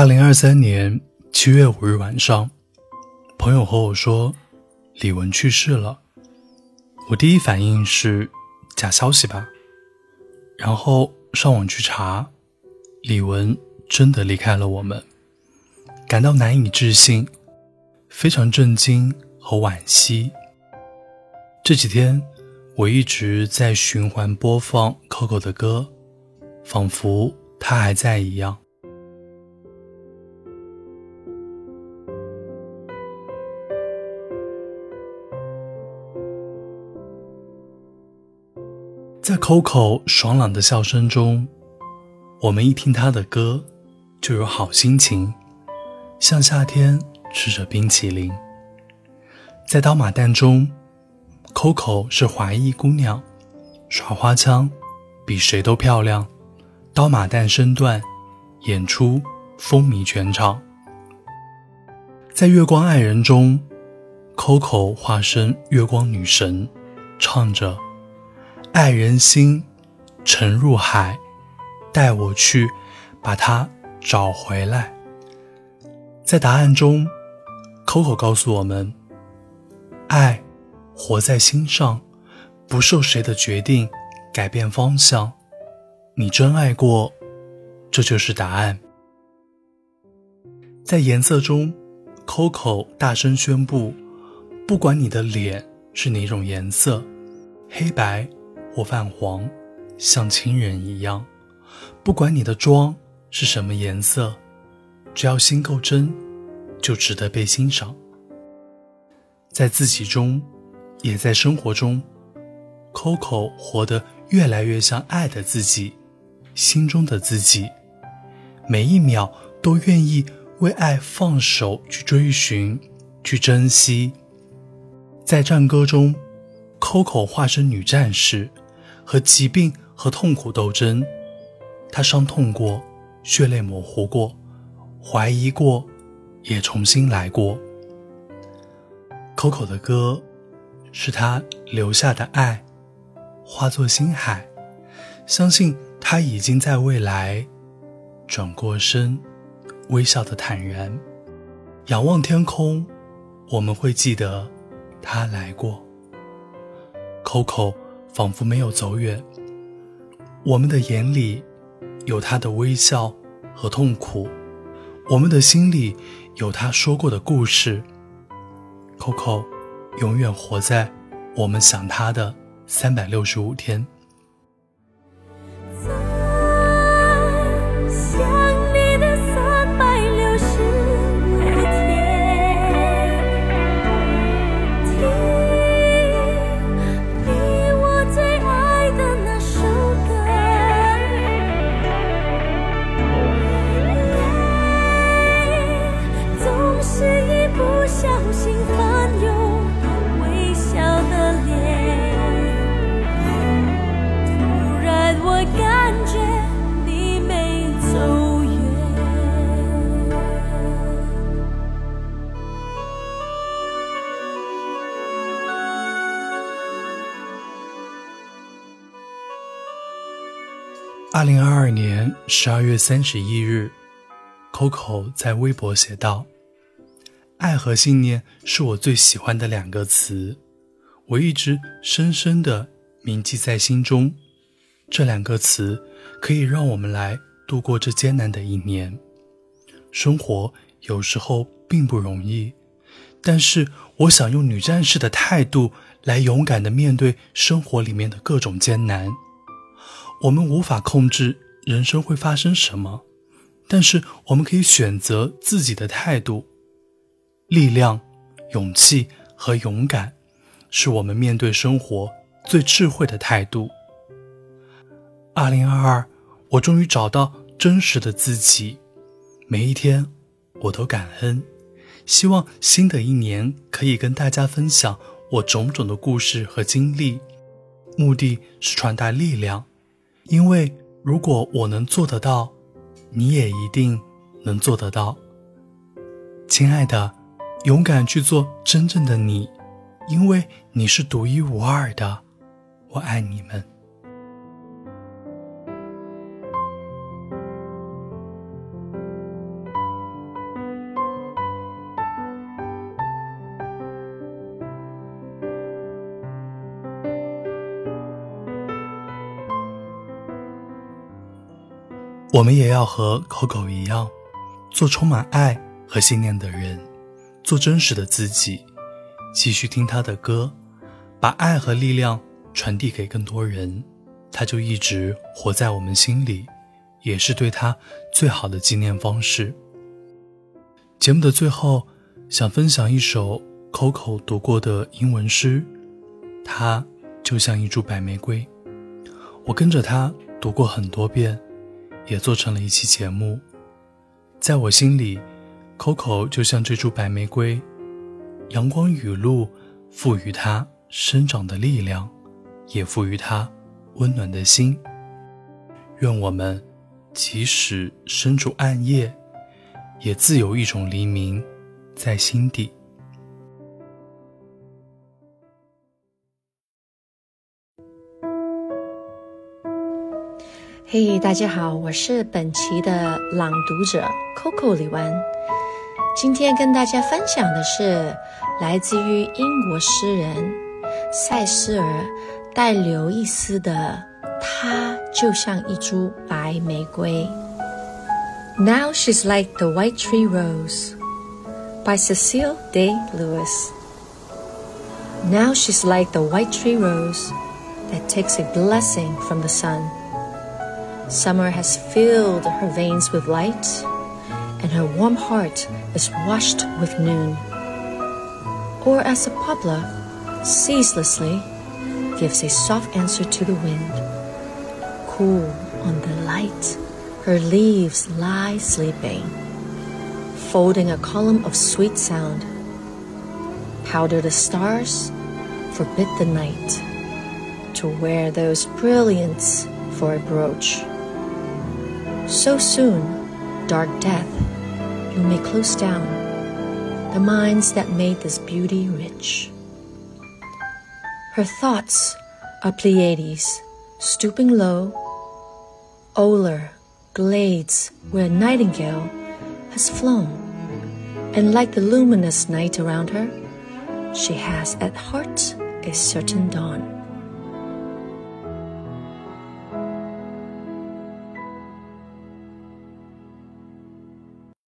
二零二三年七月五日晚上，朋友和我说李玟去世了。我第一反应是假消息吧，然后上网去查，李玟真的离开了我们，感到难以置信，非常震惊和惋惜。这几天我一直在循环播放 Coco 的歌，仿佛他还在一样。在 Coco 爽朗的笑声中，我们一听他的歌，就有好心情，像夏天吃着冰淇淋。在刀马旦中，Coco 是华裔姑娘，耍花枪，比谁都漂亮。刀马旦身段，演出风靡全场。在月光爱人中，Coco 化身月光女神，唱着。爱人心沉入海，带我去把它找回来。在答案中，Coco 告诉我们：爱活在心上，不受谁的决定改变方向。你真爱过，这就是答案。在颜色中，Coco 大声宣布：不管你的脸是哪种颜色，黑白。或泛黄，像亲人一样。不管你的妆是什么颜色，只要心够真，就值得被欣赏。在自己中，也在生活中，Coco 活得越来越像爱的自己，心中的自己。每一秒都愿意为爱放手去追寻，去珍惜。在战歌中，Coco 化身女战士。和疾病和痛苦斗争，他伤痛过，血泪模糊过，怀疑过，也重新来过。Coco 的歌，是他留下的爱，化作星海。相信他已经在未来，转过身，微笑的坦然，仰望天空，我们会记得他来过。Coco。仿佛没有走远，我们的眼里有他的微笑和痛苦，我们的心里有他说过的故事。Coco 永远活在我们想他的三百六十五天。二零二二年十二月三十一日，Coco 在微博写道：“爱和信念是我最喜欢的两个词，我一直深深的铭记在心中。这两个词可以让我们来度过这艰难的一年。生活有时候并不容易，但是我想用女战士的态度来勇敢的面对生活里面的各种艰难。”我们无法控制人生会发生什么，但是我们可以选择自己的态度。力量、勇气和勇敢，是我们面对生活最智慧的态度。二零二二，我终于找到真实的自己，每一天我都感恩。希望新的一年可以跟大家分享我种种的故事和经历，目的是传达力量。因为如果我能做得到，你也一定能做得到。亲爱的，勇敢去做真正的你，因为你是独一无二的。我爱你们。我们也要和 Coco 一样，做充满爱和信念的人，做真实的自己，继续听他的歌，把爱和力量传递给更多人，他就一直活在我们心里，也是对他最好的纪念方式。节目的最后，想分享一首 Coco 读过的英文诗，它就像一株白玫瑰。我跟着他读过很多遍，也做成了一期节目。在我心里，Coco 就像这株白玫瑰，阳光雨露赋予它生长的力量，也赋予它温暖的心。愿我们即使身处暗夜，也自有一种黎明在心底。嘿，大家好，我是本期的朗读者 Coco 李纨。今天跟大家分享的是来自于英国诗人塞斯尔·戴刘易斯的《她就像一株白玫瑰》。Now she's like the white tree rose by Cecile Day Lewis. Now she's like the white tree rose that takes a blessing from the sun. Summer has filled her veins with light, and her warm heart is washed with noon. Or as a poplar ceaselessly gives a soft answer to the wind, cool on the light, her leaves lie sleeping, folding a column of sweet sound. Powder the stars, forbid the night to wear those brilliants for a brooch. So soon, dark death, you may close down the minds that made this beauty rich. Her thoughts are Pleiades, stooping low, Oler, glades where a nightingale has flown, and like the luminous night around her, she has at heart a certain dawn.